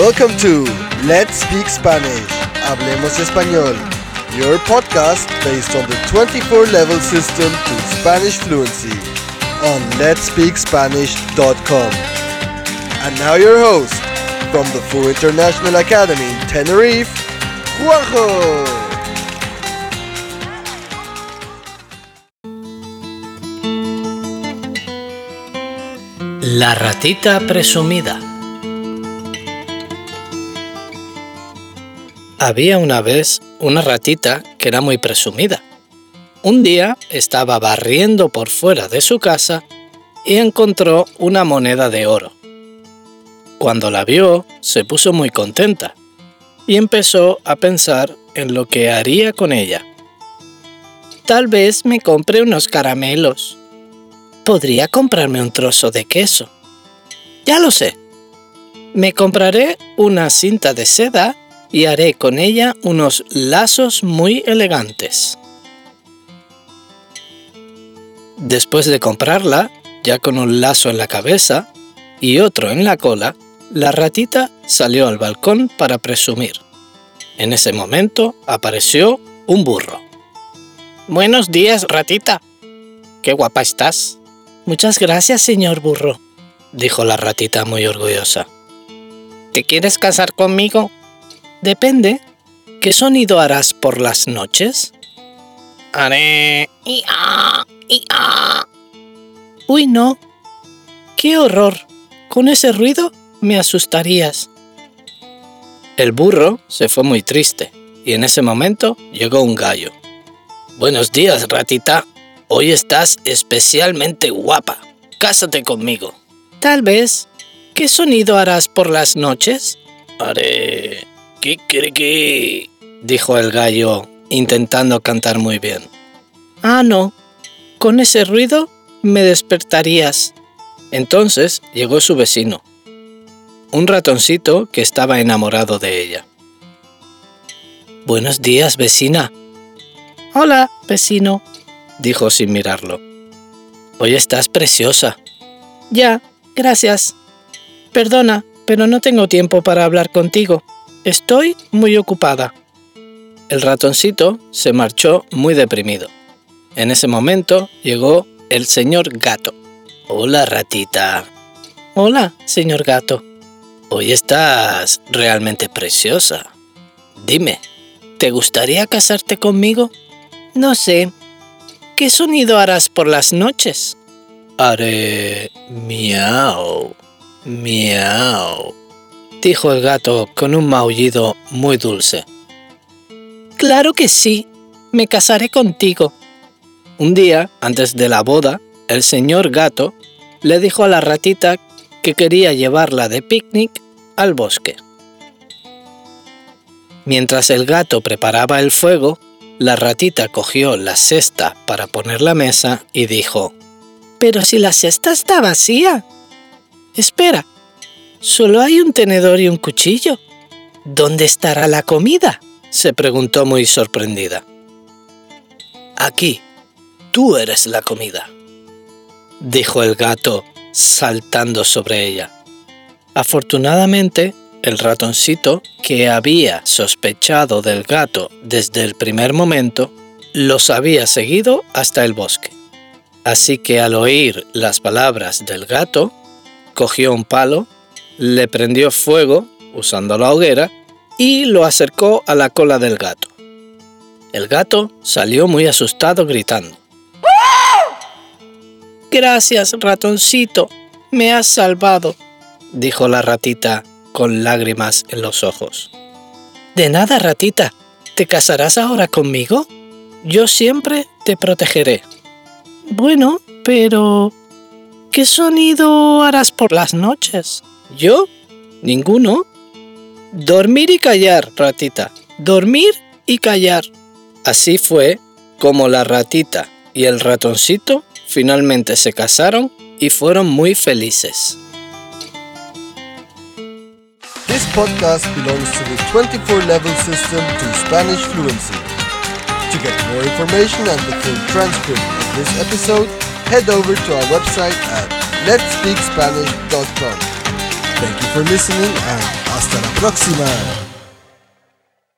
Welcome to Let's Speak Spanish. Hablemos Español. Your podcast based on the 24 level system to Spanish fluency on letspeakspanish.com. And now your host from the Full International Academy in Tenerife, Juanjo. La ratita presumida. Había una vez una ratita que era muy presumida. Un día estaba barriendo por fuera de su casa y encontró una moneda de oro. Cuando la vio, se puso muy contenta y empezó a pensar en lo que haría con ella. Tal vez me compre unos caramelos, podría comprarme un trozo de queso. Ya lo sé. Me compraré una cinta de seda y haré con ella unos lazos muy elegantes. Después de comprarla, ya con un lazo en la cabeza y otro en la cola, la ratita salió al balcón para presumir. En ese momento apareció un burro. Buenos días, ratita. Qué guapa estás. Muchas gracias, señor burro, dijo la ratita muy orgullosa. ¿Te quieres casar conmigo? Depende. ¿Qué sonido harás por las noches? Haré... ¡Ia! ¡Ia! Uy, no. ¡Qué horror! Con ese ruido me asustarías. El burro se fue muy triste y en ese momento llegó un gallo. Buenos días, ratita, Hoy estás especialmente guapa. Cásate conmigo. Tal vez. ¿Qué sonido harás por las noches? Haré... ¿Qué dijo el gallo, intentando cantar muy bien. Ah, no. Con ese ruido me despertarías. Entonces llegó su vecino, un ratoncito que estaba enamorado de ella. Buenos días, vecina. Hola, vecino dijo sin mirarlo. Hoy estás preciosa. Ya, gracias. Perdona, pero no tengo tiempo para hablar contigo. Estoy muy ocupada. El ratoncito se marchó muy deprimido. En ese momento llegó el señor gato. Hola, ratita. Hola, señor gato. Hoy estás realmente preciosa. Dime, ¿te gustaría casarte conmigo? No sé, ¿Qué sonido harás por las noches? Haré miau, miau, dijo el gato con un maullido muy dulce. Claro que sí, me casaré contigo. Un día, antes de la boda, el señor gato le dijo a la ratita que quería llevarla de picnic al bosque. Mientras el gato preparaba el fuego, la ratita cogió la cesta para poner la mesa y dijo, Pero si la cesta está vacía. Espera, solo hay un tenedor y un cuchillo. ¿Dónde estará la comida? se preguntó muy sorprendida. Aquí, tú eres la comida, dijo el gato, saltando sobre ella. Afortunadamente, el ratoncito, que había sospechado del gato desde el primer momento, los había seguido hasta el bosque. Así que al oír las palabras del gato, cogió un palo, le prendió fuego usando la hoguera y lo acercó a la cola del gato. El gato salió muy asustado gritando. Gracias, ratoncito, me has salvado, dijo la ratita con lágrimas en los ojos. De nada, ratita. ¿Te casarás ahora conmigo? Yo siempre te protegeré. Bueno, pero... ¿Qué sonido harás por las noches? ¿Yo? Ninguno. Dormir y callar, ratita. Dormir y callar. Así fue como la ratita y el ratoncito finalmente se casaron y fueron muy felices. This podcast belongs to the 24 level system to Spanish fluency. To get more information and the full transcript of this episode, head over to our website at letspeakspanish.com. Thank you for listening and hasta la próxima.